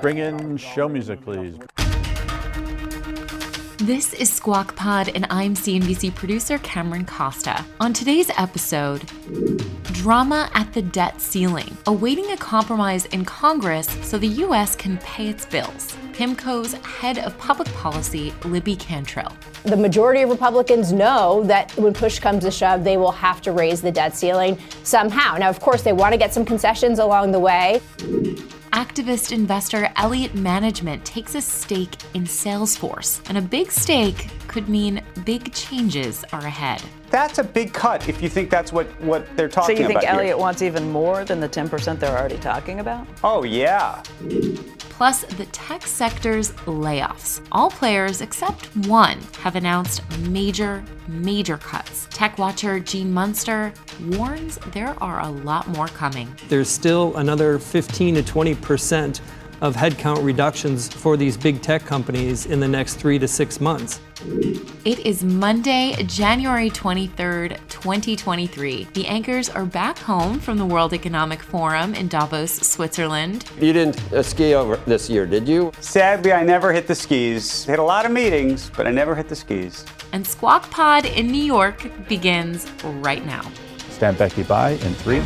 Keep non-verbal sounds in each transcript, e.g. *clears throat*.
Bring in show music, please. This is Squawk Pod, and I'm CNBC producer Cameron Costa. On today's episode, drama at the debt ceiling, awaiting a compromise in Congress so the U.S. can pay its bills. PIMCO's head of public policy, Libby Cantrill. The majority of Republicans know that when push comes to shove, they will have to raise the debt ceiling somehow. Now, of course, they want to get some concessions along the way. Activist investor Elliott Management takes a stake in Salesforce, and a big stake could mean big changes are ahead. That's a big cut if you think that's what, what they're talking about. So you think here. Elliott wants even more than the 10% they're already talking about? Oh, yeah. Plus, the tech sector's layoffs. All players except one have announced major, major cuts. Tech watcher Gene Munster warns there are a lot more coming. There's still another 15 to 20 percent of headcount reductions for these big tech companies in the next three to six months. It is Monday, January 23rd, 2023. The anchors are back home from the World Economic Forum in Davos, Switzerland. You didn't uh, ski over this year, did you? Sadly, I never hit the skis. Hit a lot of meetings, but I never hit the skis. And Squawk Pod in New York begins right now. Stand Becky by in three,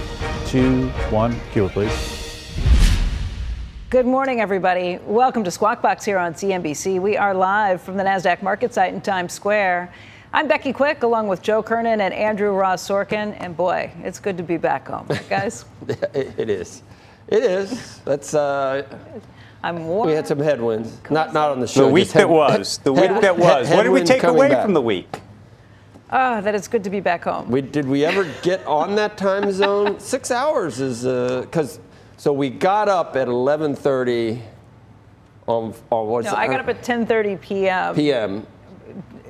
two, one. Cue it, please. Good morning, everybody. Welcome to Squawk Box here on CNBC. We are live from the NASDAQ market site in Times Square. I'm Becky Quick, along with Joe Kernan and Andrew Ross Sorkin. And boy, it's good to be back home, right, guys. *laughs* it is. It is. That's. Uh, I'm warm. we had some headwinds. Not not on the show. The week just head- that was. The week head- that was. What did we take away back. from the week? Ah, that it's good to be back home. We did we ever get on that time zone? Six hours is because so we got up at 11:30 on on what's no, I got up at 10:30 p.m. p.m.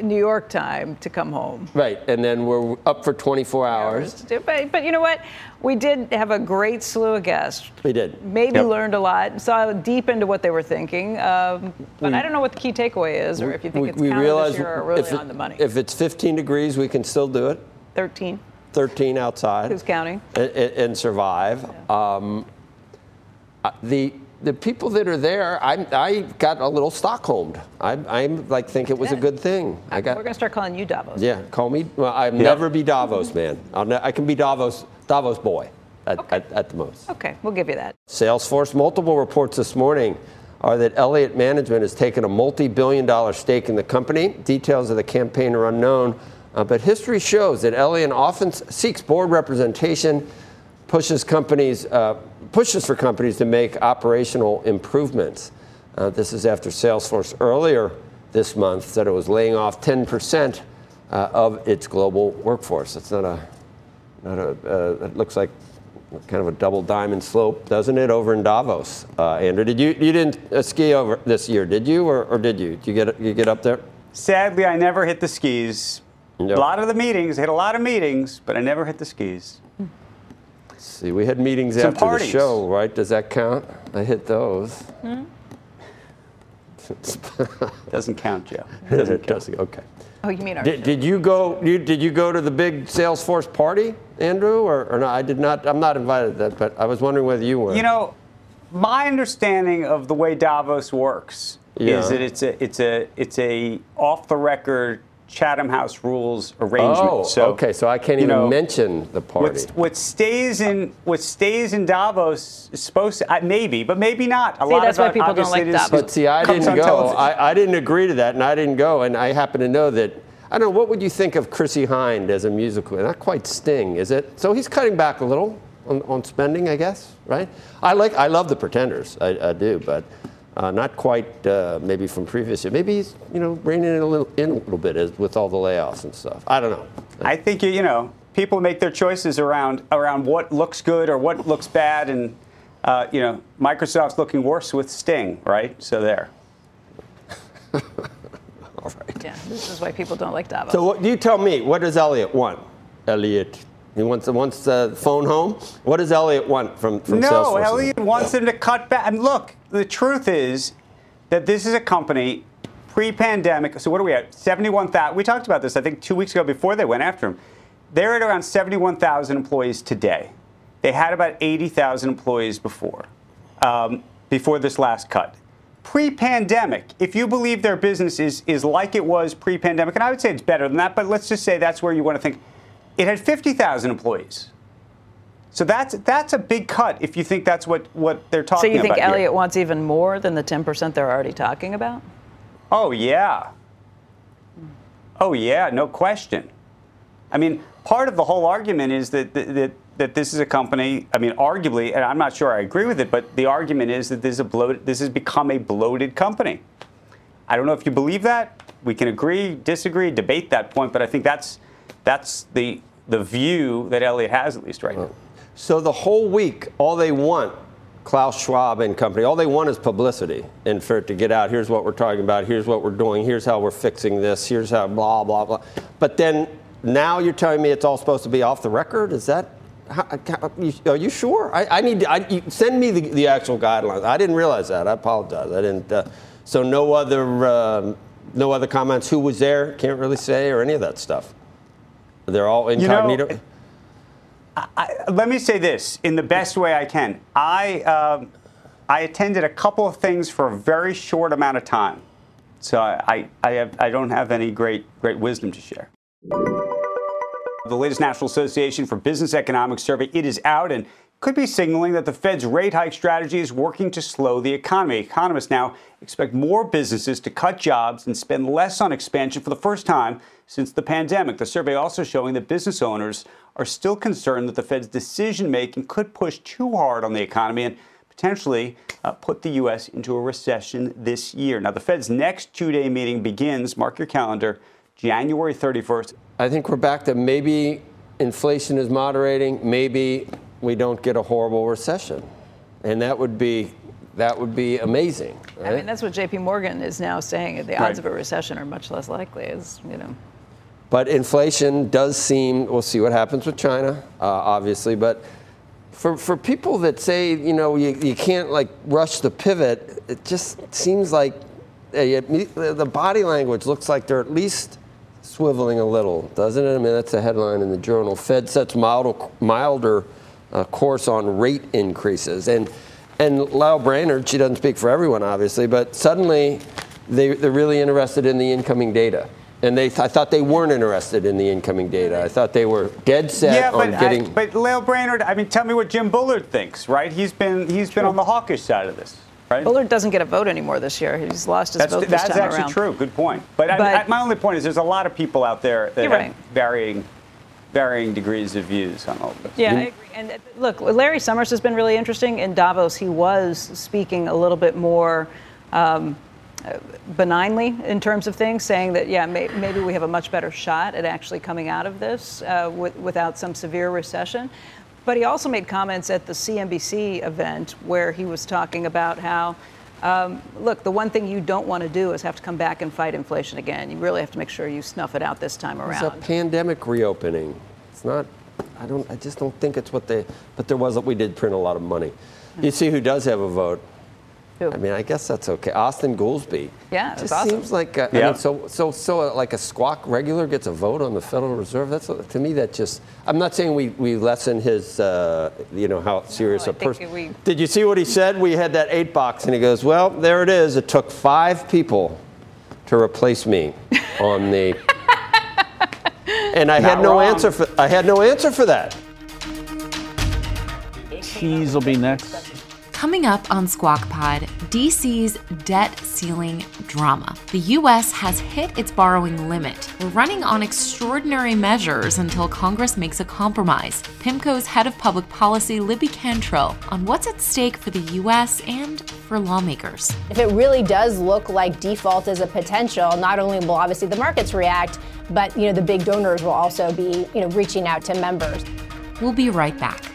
New York time to come home. Right, and then we're up for 24 hours. But, but you know what? We did have a great slew of guests. We did. Maybe Yep. learned a lot, saw deep into what they were thinking. Um, but I don't know what the key takeaway is, or if you think we, it's we counter realized this year or really if, it- on the money. if it's 15 degrees, we can still do it. 13. 13 outside. Who's counting? And, and survive. Um, uh, the the people that are there, I, I got a little Stockholmed. I, I like think it was a good thing. I got We're going to start calling you Davos. yeah. Call me. Well, I'll never be Davos man. I'll ne- I can be Davos Davos boy at, Okay. at, at the most. Okay, we'll give you that. Salesforce. Multiple reports this morning are that Elliott Management has taken a multi-billion dollar stake in the company. Details of the campaign are unknown, uh, but history shows that Elliott often seeks board representation, pushes companies, uh, pushes for companies to make operational improvements. Uh, this is after Salesforce earlier this month said it was laying off 10% uh, of its global workforce. It's not a not a, uh, it looks like kind of a double diamond slope, doesn't it, over in Davos? Uh, Andrew, did you you didn't uh, ski over this year, did you, or, or did you? Did you get you get up there? Sadly, I never hit the skis. No. A lot of the meetings, I hit a lot of meetings, but I never hit the skis. Let's see, we had meetings Some after parties. the show, right? Does that count? I hit those. Hmm? *laughs* Doesn't count, Joe. *laughs* it doesn't. Okay. Oh, you mean our Did, did you go? You, did you go to the big Salesforce party, Andrew, or, or no? I did not. I'm not invited to that, but I was wondering whether you were. You know, my understanding of the way Davos works Yeah. is that it's a it's a it's a off the record Chatham House rules arrangement. Oh, so, okay. So I can't even know, mention the party. What, what stays in what stays in Davos is supposed to uh, maybe, but maybe not. A See, lot that's of why people don't like it is- Davos. But see, I didn't go. I, I didn't agree to that, and I didn't go. And I happen to know that. I don't know. What would you think of Chrissie Hynde as a musical? Not quite Sting, is it? So he's cutting back a little on, on spending, I guess. Right? I like. I love the Pretenders. I, I do, but. Uh, not quite, uh, maybe from previous year. Maybe he's, you know, reining in a little, in a little bit as, with all the layoffs and stuff. I don't know. I think you you know people make their choices around around what looks good or what looks bad, and uh, you know, Microsoft's looking worse with Sting, right? So there. *laughs* All right. Yeah, this is why people don't like Davos. So what, you tell me, what does Elliott want? Elliott, he wants wants the phone home. What does Elliott want from from no, Salesforce? Elliott wants them to cut back. And look, the truth is that this is a company pre-pandemic. So what are we at? Seventy-one thousand. We talked about this, I think, two weeks ago before they went after him. They're at around seventy-one thousand employees today. They had about eighty thousand employees before, um, before this last cut. Pre-pandemic, if you believe their business is is like it was pre-pandemic, and I would say it's better than that, but let's just say that's where you want to think. It had fifty thousand employees. So that's that's a big cut if you think that's what, what they're talking about. so you think about. here. Elliott wants even more than the 10% they're already talking about? Oh yeah. Oh yeah, no question. I mean, part of the whole argument is that that, that, that this is a company. I mean, arguably, and I'm not sure I agree with it, but the argument is that this is a bloated. This has become a bloated company. I don't know if you believe that. We can agree, disagree, debate that point, but I think that's that's the the view that Elliott has at least right now. So the whole week, all they want, Klaus Schwab and company, all they want is publicity and for it to get out. Here's what we're talking about. Here's what we're doing. Here's how we're fixing this. Here's how blah blah blah. But then now you're telling me it's all supposed to be off the record. Is that? How, are you sure? I, I need to I, send me the, the actual guidelines. I didn't realize that. I apologize. I didn't. Uh, so no other um, no other comments. Who was there? Can't really say or any of that stuff. They're all incognito. You know, I, let me say this in the best way I can. I um, I attended a couple of things for a very short amount of time, so I I, have, I don't have any great great wisdom to share. The latest National Association for Business Economics survey it is out and could be signaling that the Fed's rate hike strategy is working to slow the economy. Economists now expect more businesses to cut jobs and spend less on expansion for the first time since the pandemic. The survey also showing that business owners are still concerned that the Fed's decision making could push too hard on the economy and potentially uh, put the U.S. into a recession this year. Now, the Fed's next two day meeting begins, mark your calendar, January 31st. I think we're back to maybe inflation is moderating, maybe we don't get a horrible recession. And that would be that would be amazing. Right? I mean, that's what J.P. Morgan is now saying. The odds right. of a recession are much less likely, as you know. But inflation does seem. We'll see what happens with China, uh, obviously. But for for people that say you know you, you can't like rush the pivot, it just seems like uh, the body language looks like they're at least swiveling a little, doesn't it? I mean, that's a headline in the journal. Fed sets milder, milder uh, course on rate increases. And, and Lael Brainard, she doesn't speak for everyone, obviously, but suddenly they, they're really interested in the incoming data. And they, I thought they weren't interested in the incoming data. I thought they were dead set yeah, on but getting. I, but Lael Brainard, I mean, tell me what Jim Bullard thinks, right? He's been he's been on the hawkish side of this. Right? Bullard doesn't get a vote anymore this year. He's lost his that's, vote this that's time actually around. true. Good point. But, but I, I, my only point is there's a lot of people out there that have right. varying varying degrees of views on all of this. Yeah, I agree. And uh, look, Larry Summers has been really interesting. In Davos, he was speaking a little bit more um, benignly in terms of things, saying that, yeah, may, maybe we have a much better shot at actually coming out of this uh, w- without some severe recession. But he also made comments at the CNBC event where he was talking about how um, look, the one thing you don't want to do is have to come back and fight inflation again. You really have to make sure you snuff it out this time around. It's a pandemic reopening. It's not. I don't. I just don't think it's what they. But there was. We did print a lot of money. You see who does have a vote? Who? I mean, I guess that's okay. Austin Goolsbee. Yeah, it just awesome. seems like a, yeah. I mean, so so so uh, like a squawk regular gets a vote on the Federal Reserve. That's to me that just. I'm not saying we, we lessen his uh, you know how serious no, a person. We... Did you see what he said? We had that eight box, and he goes, "Well, there it is. It took five people to replace me on the." *laughs* and I had no wrong. answer for I had no answer for that. Cheese will be next. Coming up on Squawk Pod, DC's debt ceiling drama. The U.S. has hit its borrowing limit. We're running on extraordinary measures until Congress makes a compromise. PIMCO's head of public policy, Libby Cantrill, on what's at stake for the U.S. and for lawmakers. If it really does look like default is a potential, not only will obviously the markets react, but you know the big donors will also be you know reaching out to members. We'll be right back.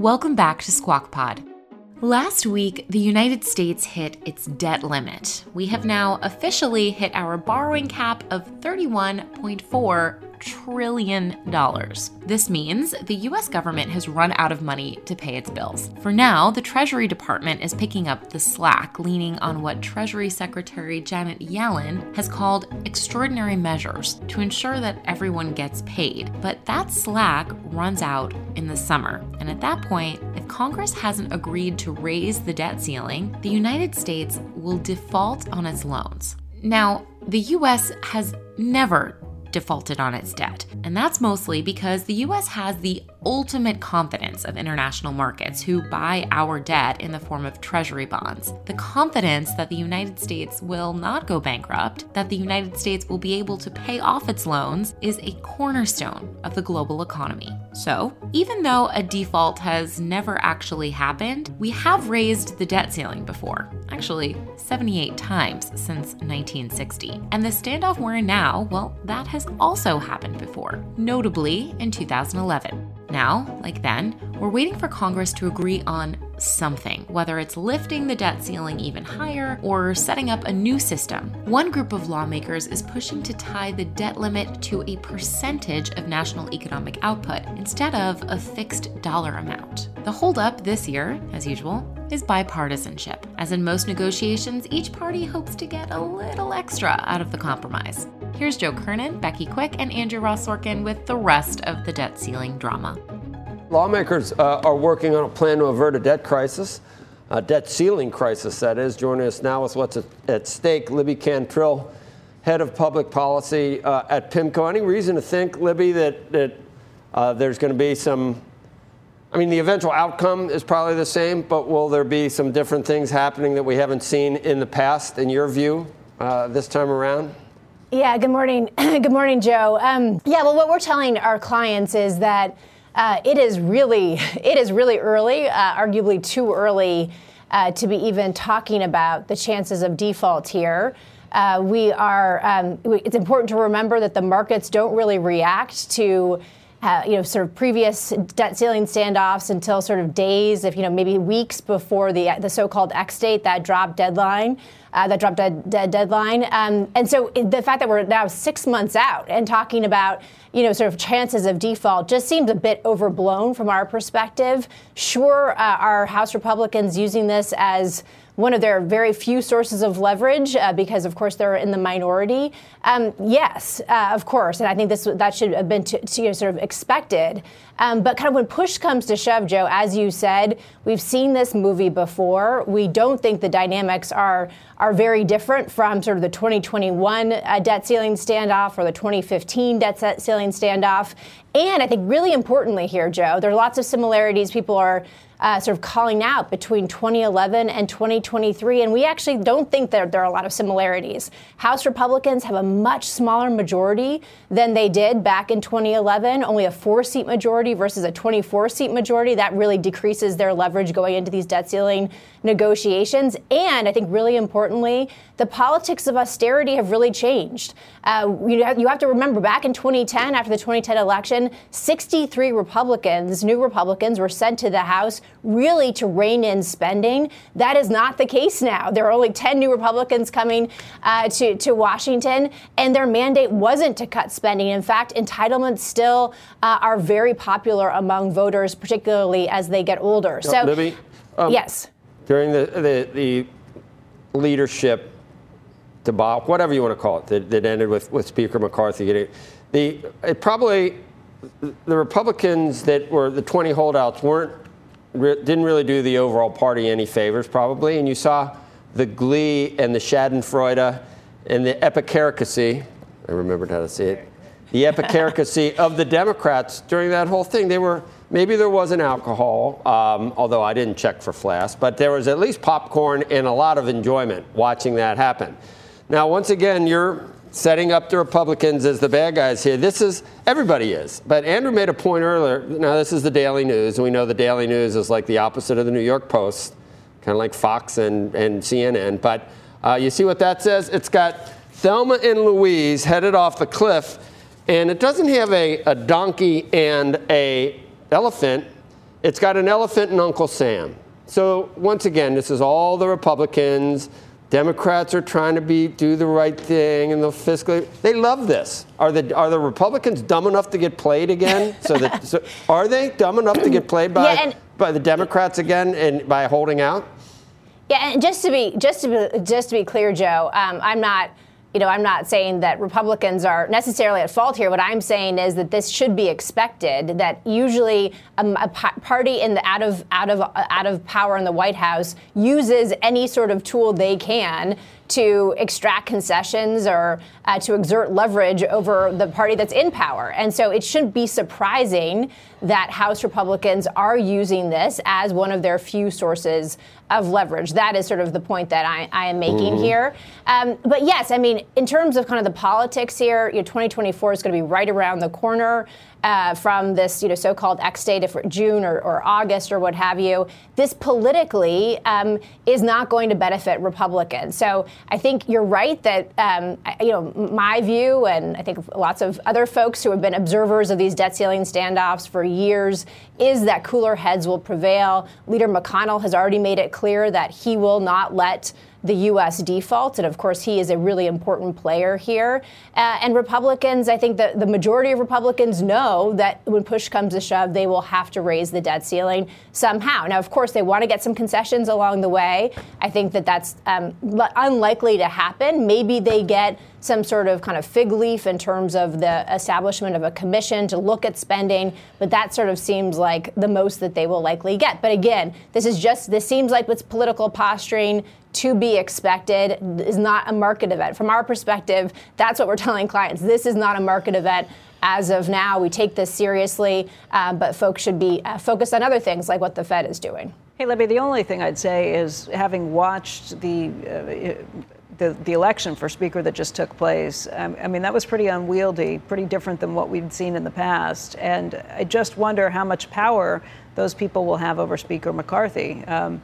Welcome back to Squawk Pod. Last week, the United States hit its debt limit. We have now officially hit our borrowing cap of 31.4 trillion dollars. This means the US government has run out of money to pay its bills. For now, the Treasury Department is picking up the slack, leaning on what Treasury Secretary Janet Yellen has called extraordinary measures to ensure that everyone gets paid. But that slack runs out in the summer. And at that point, if Congress hasn't agreed to raise the debt ceiling, the United States will default on its loans. Now, the US has never defaulted on its debt. And that's mostly because the US has the ultimate confidence of international markets who buy our debt in the form of treasury bonds. The confidence that the United States will not go bankrupt, that the United States will be able to pay off its loans, is a cornerstone of the global economy. So, even though a default has never actually happened, we have raised the debt ceiling before, actually 78 times since 1960. And the standoff we're in now, well, that has also happened before, notably in 2011. Now, like then, we're waiting for Congress to agree on something, whether it's lifting the debt ceiling even higher or setting up a new system. One group of lawmakers is pushing to tie the debt limit to a percentage of national economic output instead of a fixed dollar amount. The holdup this year, as usual, is bipartisanship. As in most negotiations, each party hopes to get a little extra out of the compromise. Here's Joe Kernan, Becky Quick, and Andrew Ross Sorkin with the rest of the debt ceiling drama. Lawmakers uh, are working on a plan to avert a debt crisis, a debt ceiling crisis, that is. Joining us now with what's at stake, Libby Cantrill, head of public policy uh, at PIMCO. Any reason to think, Libby, that, that uh, there's going to be some I mean, the eventual outcome is probably the same, but will there be some different things happening that we haven't seen in the past, in your view, uh, this time around? Yeah, good morning. *clears throat* good morning, Joe. Um, yeah, well, what we're telling our clients is that uh, it is really, *laughs* it is really early, uh, arguably too early uh, to be even talking about the chances of default here. Uh, we are. Um, it's important to remember that the markets don't really react to uh, you know, sort of previous debt ceiling standoffs until sort of days, if you know, maybe weeks before the the so-called X date, that drop deadline, uh, that drop dead, dead deadline. Um, and so the fact that we're now six months out and talking about, you know, sort of chances of default just seems a bit overblown from our perspective. Sure, uh, our House Republicans using this as one of their very few sources of leverage uh, because, of course, they're in the minority. Um, yes, uh, of course, and I think this that should have been to, to, you know, sort of expected. Um, but kind of when push comes to shove, Joe, as you said, we've seen this movie before. We don't think the dynamics are are very different from sort of the 2021 uh, debt ceiling standoff or the 2015 debt ceiling standoff. And I think really importantly here, Joe, there are lots of similarities. People are uh, sort of calling out between 2011 and 2023. And we actually don't think that there are a lot of similarities. House Republicans have a much smaller majority than they did back in 2011, only a four seat majority versus a 24 seat majority. That really decreases their leverage going into these debt ceiling negotiations. And I think really importantly, the politics of austerity have really changed. Uh, you, have, you have to remember back in 2010, after the 2010 election, 63 Republicans, new Republicans, were sent to the House really to rein in spending. That is not the case now. There are only 10 new Republicans coming uh, to, to Washington, and their mandate wasn't to cut spending. In fact, entitlements still uh, are very popular among voters, particularly as they get older. So, Libby, um, yes. During the, the, the leadership debacle, whatever you want to call it, that, that ended with, with Speaker McCarthy getting the it probably the Republicans that were the 20 holdouts weren't didn't really do the overall party any favors probably, and you saw the glee and the Schadenfreude and the epicaricacy. I remembered how to say it. The epicaricacy of the Democrats during that whole thing. They were maybe there wasn't alcohol, um, although I didn't check for flasks, but there was at least popcorn and a lot of enjoyment watching that happen. Now, once again, you're setting up the Republicans as the bad guys here. This is, everybody is. But Andrew made a point earlier. Now, this is the Daily News, and we know the Daily News is like the opposite of the New York Post, kind of like Fox and, and CNN. But uh, you see what that says? It's got Thelma and Louise headed off the cliff, and it doesn't have a, a donkey and a elephant. It's got an elephant and Uncle Sam. So once again, this is all the Republicans Democrats are trying to be do the right thing and the fiscally. They love this. Are the are the Republicans dumb enough to get played again? *laughs* So that so, are they dumb enough to get played by Yeah, and- by the Democrats again and by holding out? Yeah, and just to be just to be, just to be clear, Joe, um, I'm not. You know, I'm not saying that Republicans are necessarily at fault here. What I'm saying is that this should be expected. That usually um, a party in the out of out of out of power in the White House uses any sort of tool they can to extract concessions or uh, to exert leverage over the party that's in power. And so it shouldn't be surprising that House Republicans are using this as one of their few sources of leverage. That is sort of the point that I, I am making Mhm. here. Um, but yes, I mean, in terms of kind of the politics here, you know, 2024 is going to be right around the corner. Uh, from this, you know, so-called X date, if June or, or August or what have you, this politically um, is not going to benefit Republicans. So I think you're right that, um, you know, my view, and I think lots of other folks who have been observers of these debt ceiling standoffs for years, is that cooler heads will prevail. Leader McConnell has already made it clear that he will not let the U.S. default. And of course, he is a really important player here. Uh, and Republicans, I think the, the majority of Republicans know that when push comes to shove, they will have to raise the debt ceiling somehow. Now, of course, they want to get some concessions along the way. I think that that's um, unlikely to happen. Maybe they get some sort of kind of fig leaf in terms of the establishment of a commission to look at spending, but that sort of seems like the most that they will likely get. But again, this is just, this seems like it's political posturing to be expected is not a market event. From our perspective, that's what we're telling clients. This is not a market event. As of now, we take this seriously, uh, but folks should be uh, focused on other things like what the Fed is doing. Hey, Libby, the only thing I'd say is having watched the, uh, the, the election for Speaker that just took place, um, I mean, that was pretty unwieldy, pretty different than what we'd seen in the past. And I just wonder how much power those people will have over Speaker McCarthy. Um,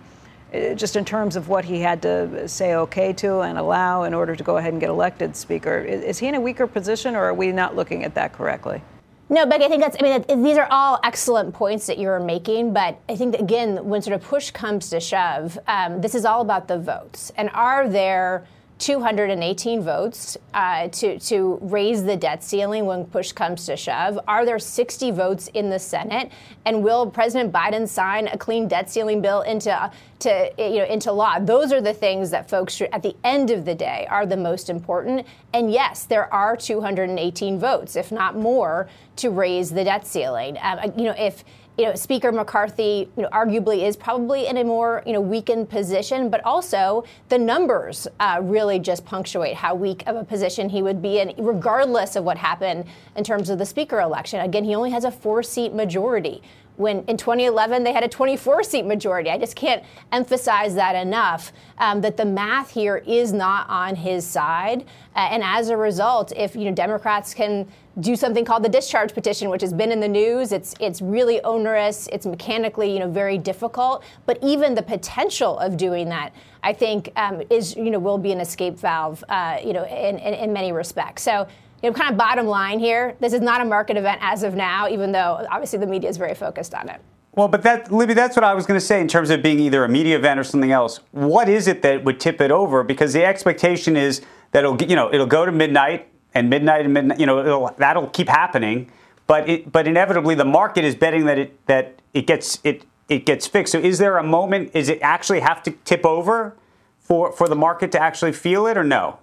eh, just in terms of what he had to say okay to and allow in order to go ahead and get elected Speaker. Is, is he in a weaker position, or are we not looking at that correctly? No, Becky, I think that's, I mean, these are all excellent points that you're making, but I think, again, when sort of push comes to shove, um, this is all about the votes. And are there 218 votes uh, to, to raise the debt ceiling when push comes to shove? Are there 60 votes in the Senate? And will President Biden sign a clean debt ceiling bill into, to, you know, into law? Those are the things that folks should, at the end of the day, are the most important. And yes, there are 218 votes, if not more, to raise the debt ceiling. Um, you know, if you know, Speaker McCarthy, you know, arguably is probably in a more, you know, weakened position, but also the numbers uh, really just punctuate how weak of a position he would be in, regardless of what happened in terms of the Speaker election. Again, he only has a four-seat majority. When in 2011 they had a 24-seat majority. I just can't emphasize that enough. Um, that the math here is not on his side, uh, and as a result, if you know Democrats can do something called the discharge petition, which has been in the news. It's it's really onerous. It's mechanically you know very difficult. But even the potential of doing that, I think, um, is you know will be an escape valve. Uh, you know, in, in, in many respects. So. You know, kind of bottom line here, this is not a market event as of now, even though obviously the media is very focused on it. Well, but that, Libby, that's what I was going to say in terms of being either a media event or something else. What is it that would tip it over? Because the expectation is that it'll, you know, it'll go to midnight and midnight and midnight. You know, that'll keep happening. But it, but inevitably, the market is betting that it that it gets it it gets fixed. So, is there a moment? Is it actually have to tip over for for the market to actually feel it, or no?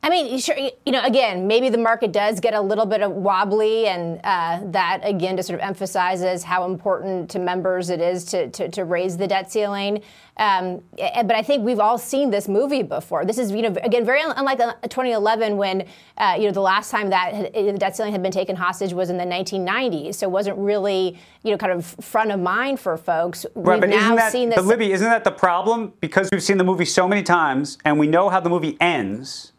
I mean, sure, you know, again, maybe the market does get a little bit of wobbly, and uh, that again just sort of emphasizes how important to members it is to, to, to raise the debt ceiling. Um, but I think we've all seen this movie before. This is, you know, again, very unlike 2011 when, uh, you know, the last time that the debt ceiling had been taken hostage was in the 1990s. So it wasn't really, you know, kind of front of mind for folks. Right, we've but now that, seen this. But Libby, isn't that the problem? Because we've seen the movie so many times, and we know how the movie ends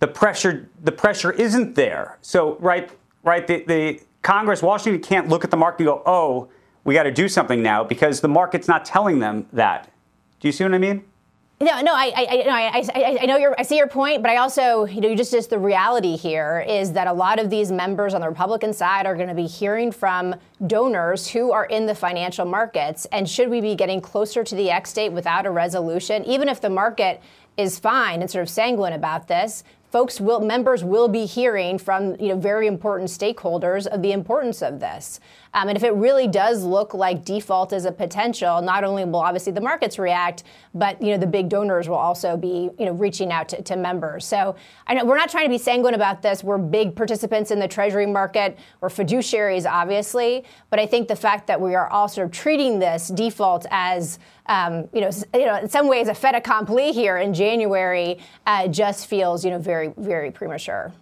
the pressure the pressure isn't there. So right right the, the Congress Washington can't look at the market and go, oh, we got to do something now because the market's not telling them that. Do you see what I mean? No, no, I, I, I, I, I know your, I see your point, but I also, you know, just, just the reality here is that a lot of these members on the Republican side are going to be hearing from donors who are in the financial markets. And should we be getting closer to the X date without a resolution, even if the market is fine and sort of sanguine about this, folks will members will be hearing from you know very important stakeholders of the importance of this. Um, and if it really does look like default is a potential, not only will obviously the markets react, but you know the big donors will also be you know reaching out to, to members. So I know we're not trying to be sanguine about this. We're big participants in the Treasury market. We're fiduciaries, obviously, but I think the fact that we are of treating this default as um, you know, you know, in some ways, a fait accompli here in January uh, just feels, you know, very, very premature.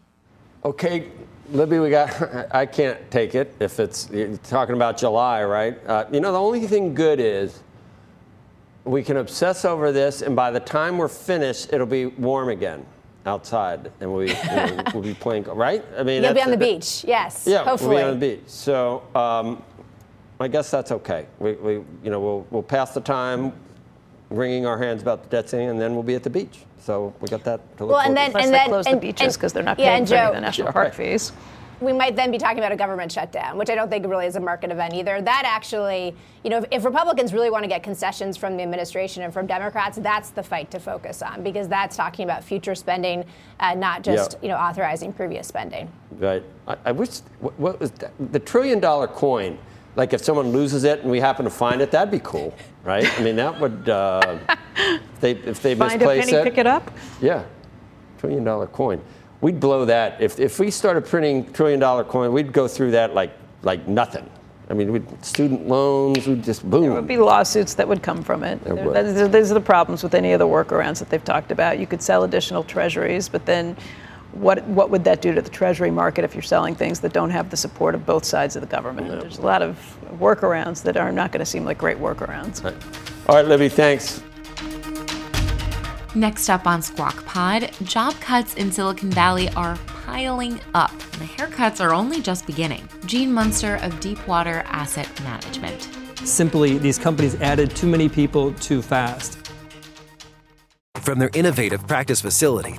Okay, Libby, we got. *laughs* I can't take it if it's you're talking about July, right? Uh, you know, the only thing good is we can obsess over this, and by the time we're finished, it'll be warm again outside, and we, know, *laughs* we'll be playing. Right? I mean, you'll be on the beach. Yes. Yeah, hopefully. we'll be on the beach. So. Um, I guess that's okay. We, we, you know, we'll, we'll pass the time wringing our hands about the debt ceiling, and then we'll be at the beach. So we got that to look well, and then, Plus and they then close and, the beaches because they're not yeah, paying for Joe, the national park fees. We might then be talking about a government shutdown, which I don't think really is a market event either. That actually, you know, if, if Republicans really want to get concessions from the administration and from Democrats, that's the fight to focus on because that's talking about future spending, uh, not just Yeah. you know authorizing previous spending. Right. I, I wish what, what was that? the trillion dollar coin. Like if someone loses it and we happen to find it, that'd be cool, right? I mean, that would. Uh, if they if they Find a misplace penny, it, pick it up. Yeah, trillion dollar coin. We'd blow that if if we started printing trillion dollar coin. We'd go through that like like nothing. I mean, we'd, student loans, we'd just boom. There would be lawsuits that would come from it. There would. These are the problems with any of the workarounds that they've talked about. You could sell additional treasuries, but then what, what would that do to the treasury market if you're selling things that don't have the support of both sides of the government? There's a lot of workarounds that are not going to seem like great workarounds. All right, Libby, thanks. Next up on Squawk Pod, job cuts in Silicon Valley are piling up. The haircuts are only just beginning. Gene Munster of Deepwater Asset Management. Simply, these companies added too many people too fast. From their innovative practice facility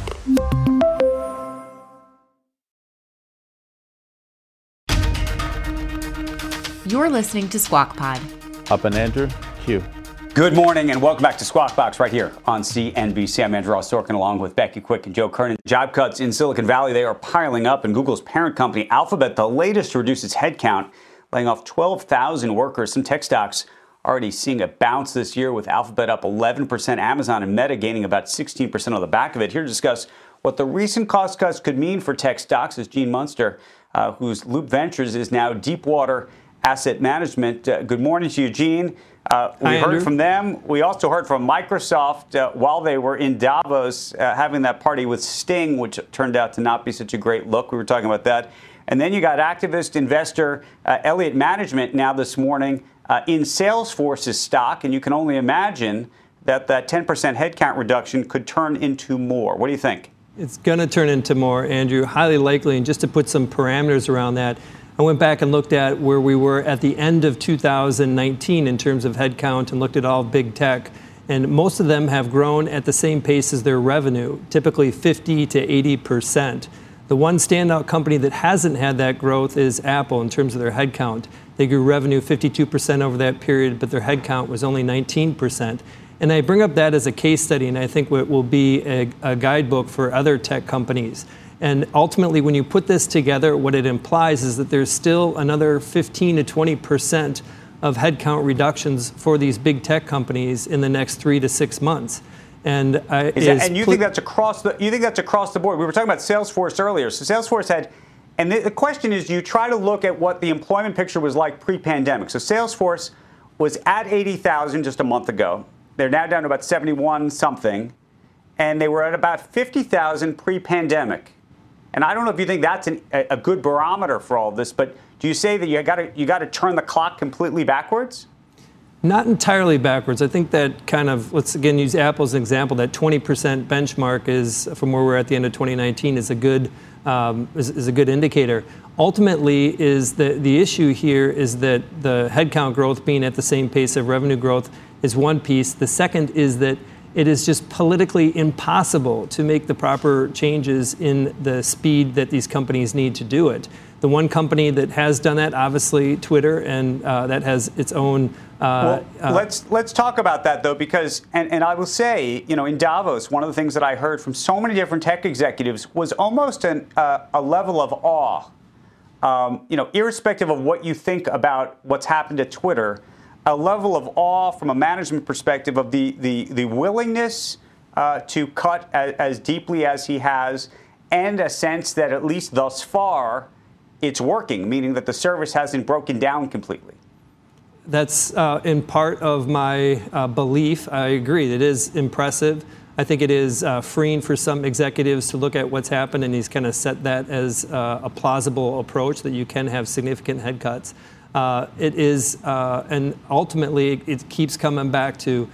You're listening to Squawk Pod. Up and Andrew, Q. Good morning and welcome back to Squawk Box right here on CNBC. I'm Andrew Ross Sorkin along with Becky Quick and Joe Kernan. Job cuts in Silicon Valley, they are piling up, and Google's parent company Alphabet, the latest to reduce its headcount, laying off 12,000 workers. Some tech stocks already seeing a bounce this year with Alphabet up 11%, Amazon and Meta gaining about 16% on the back of it. Here to discuss what the recent cost cuts could mean for tech stocks is Gene Munster, uh, whose Loop Ventures is now Deepwater Asset Management. Uh, good morning to you, Gene. Uh, we Hi, heard Andrew. from them. We also heard from Microsoft uh, while they were in Davos uh, having that party with Sting, which turned out to not be such a great look. We were talking about that. And then you got activist investor uh, Elliott Management now this morning uh, in Salesforce's stock. And you can only imagine that that 10% headcount reduction could turn into more. What do you think? It's going to turn into more, Andrew, highly likely. And just to put some parameters around that, I went back and looked at where we were at the end of 2019 in terms of headcount and looked at all big tech. And most of them have grown at the same pace as their revenue, typically 50 to 80 percent. The one standout company that hasn't had that growth is Apple in terms of their headcount. They grew revenue 52% over that period, but their headcount was only 19%. And I bring up that as a case study, and I think it will be a, a guidebook for other tech companies. And ultimately, when you put this together, what it implies is that there's still another 15 to 20 percent of headcount reductions for these big tech companies in the next three to six months. And, uh, is that, and you pl- think that's across the you think that's across the board? We were talking about Salesforce earlier. So Salesforce had, and the, the question is, you try to look at what the employment picture was like pre-pandemic. So Salesforce was at 80,000 just a month ago. They're now down to about 71 something, and they were at about 50,000 pre-pandemic. And I don't know if you think that's an, a good barometer for all of this, but do you say that you got to you got to turn the clock completely backwards? Not entirely backwards. I think that kind of let's again use Apple as an example. That 20% benchmark is from where we're at the end of 2019 is a good um, is, is, a good indicator. Ultimately, is the the issue here is that the headcount growth being at the same pace of revenue growth is one piece. The second is that it is just politically impossible to make the proper changes in the speed that these companies need to do it. The one company that has done that, obviously, Twitter, and uh, that has its own. Uh, well, uh, let's let's talk about that though, because and, and I will say, you know, in Davos, one of the things that I heard from so many different tech executives was almost an, uh, a level of awe. Um, you know, irrespective of what you think about what's happened at Twitter, a level of awe from a management perspective of the, the, the willingness uh, to cut as, as, deeply as he has, and a sense that at least thus far it's working, meaning that the service hasn't broken down completely. That's uh, in part of my uh, belief. I agree. It is impressive. I think it is uh, freeing for some executives to look at what's happened, and he's kind of set that as uh, a plausible approach that you can have significant head cuts. Uh, it is, uh, and ultimately, it keeps coming back to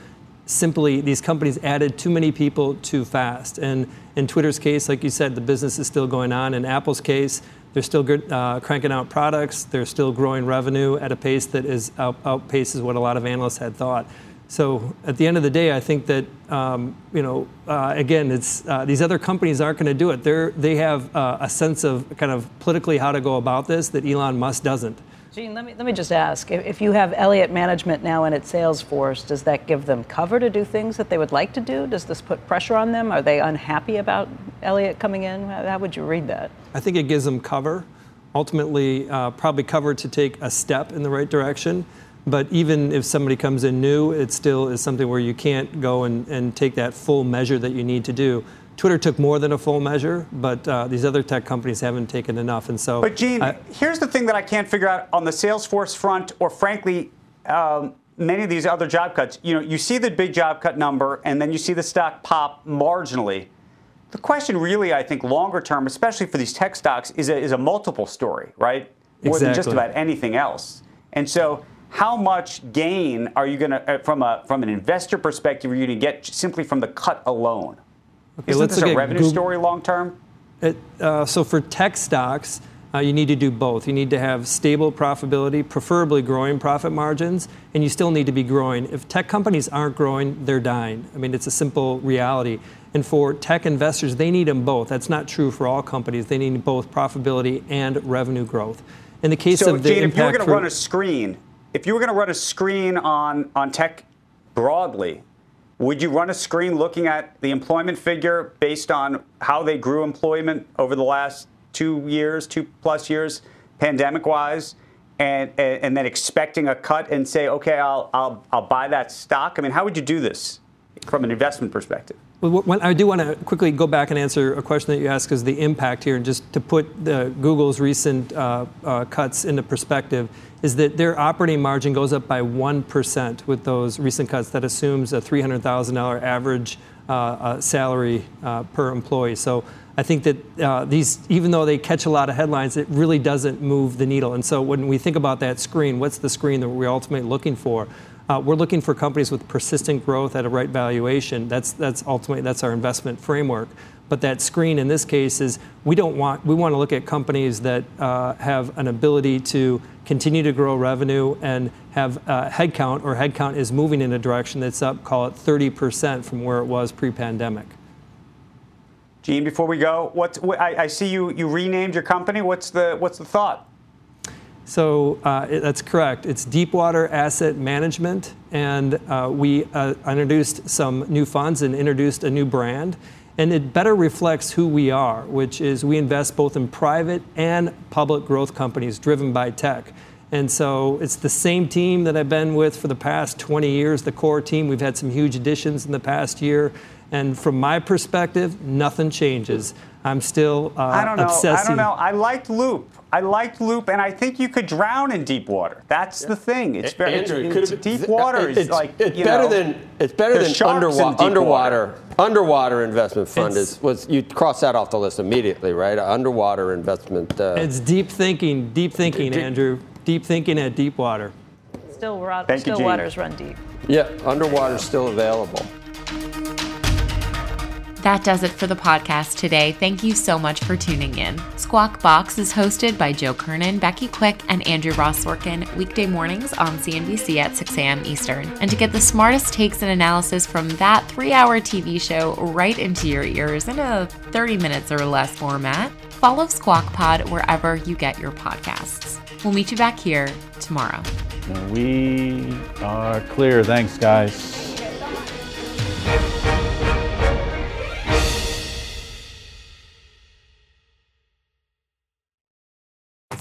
simply these companies added too many people too fast. And in Twitter's case, like you said, the business is still going on. In Apple's case, they're still uh, cranking out products. They're still growing revenue at a pace that is out, outpaces what a lot of analysts had thought. So at the end of the day, I think that um, you know, uh, again, it's uh, these other companies aren't going to do it. They're, they have uh, a sense of kind of politically how to go about this that Elon Musk doesn't. Gene, let me, let me just ask if you have Elliott Management now in its sales force, does that give them cover to do things that they would like to do? Does this put pressure on them? Are they unhappy about Elliott coming in? How, would you read that? I think it gives them cover. Ultimately, uh, probably cover to take a step in the right direction. But even if somebody comes in new, it still is something where you can't go and, and take that full measure that you need to do. Twitter took more than a full measure, but uh, these other tech companies haven't taken enough. And so, but Gene, uh, here's the thing that I can't figure out on the Salesforce front, or frankly, um, many of these other job cuts. You know, you see the big job cut number, and then you see the stock pop marginally. The question, really, I think, longer term, especially for these tech stocks, is a, is a multiple story, right? More exactly. than just about anything else. And so, how much gain are you going to, uh, from a from an investor perspective, are you going to get simply from the cut alone? Okay, Isn't this a revenue Google, story long term? Uh, so for tech stocks, uh, you need to do both. You need to have stable profitability, preferably growing profit margins, and you still need to be growing. If tech companies aren't growing, they're dying. I mean, it's a simple reality. And for tech investors, they need them both. That's not true for all companies. They need both profitability and revenue growth. In the case so, of the Gene, if you were going to run a screen, if you were going to run a screen on on tech broadly, would you run a screen looking at the employment figure based on how they grew employment over the last two years, two plus years, pandemic wise, and, and, and then expecting a cut and say, okay, I'll, I'll, I'll buy that stock? I mean, how would you do this from an investment perspective? Well, I do want to quickly go back and answer a question that you asked, is the impact here, and just to put the, Google's recent uh, uh, cuts into perspective is that their operating margin goes up by 1% with those recent cuts. That assumes a $300,000 average uh, uh, salary uh, per employee. So I think that uh, these, even though they catch a lot of headlines, it really doesn't move the needle. And so when we think about that screen, what's the screen that we're ultimately looking for? Uh, we're looking for companies with persistent growth at a right valuation. That's ultimately that's our investment framework. But that screen in this case is we don't want we want to look at companies that uh, have an ability to continue to grow revenue and have uh, headcount or headcount is moving in a direction that's up, call it 30% from where it was pre-pandemic. Gene, before we go, I, I, see you, you renamed your company. What's the, what's the thought? So uh, it, that's correct. It's Deepwater Asset Management, and uh, we uh, introduced some new funds and introduced a new brand. And it better reflects who we are, which is we invest both in private and public growth companies driven by tech. And so it's the same team that I've been with for the past 20 years, the core team. We've had some huge additions in the past year. And from my perspective, nothing changes. I'm still uh, I don't know. obsessing. I don't know. I liked Loup. I liked Loup, and I think you could drown in deep water. That's the thing. It's very Andrew, it's, it's, deep water is it's, like it's you better know, than it's better than underwater, underwater underwater investment fund It's- is was you cross that off the list immediately, right? Underwater investment. Uh, It's deep thinking, deep thinking, Deep- Andrew. Deep thinking at deep water. Still, ro- Thank you, still Gene. waters run deep. yeah, underwater's still available. That does it for the podcast today. Thank you so much for tuning in. Squawk Box is hosted by Joe Kernan, Becky Quick, and Andrew Ross Sorkin weekday mornings on CNBC at 6 a.m. Eastern. And to get the smartest takes and analysis from that three hour TV show right into your ears in a 30 minutes or less format, follow Squawk Pod wherever you get your podcasts. We'll meet you back here tomorrow. We are clear. Thanks, guys.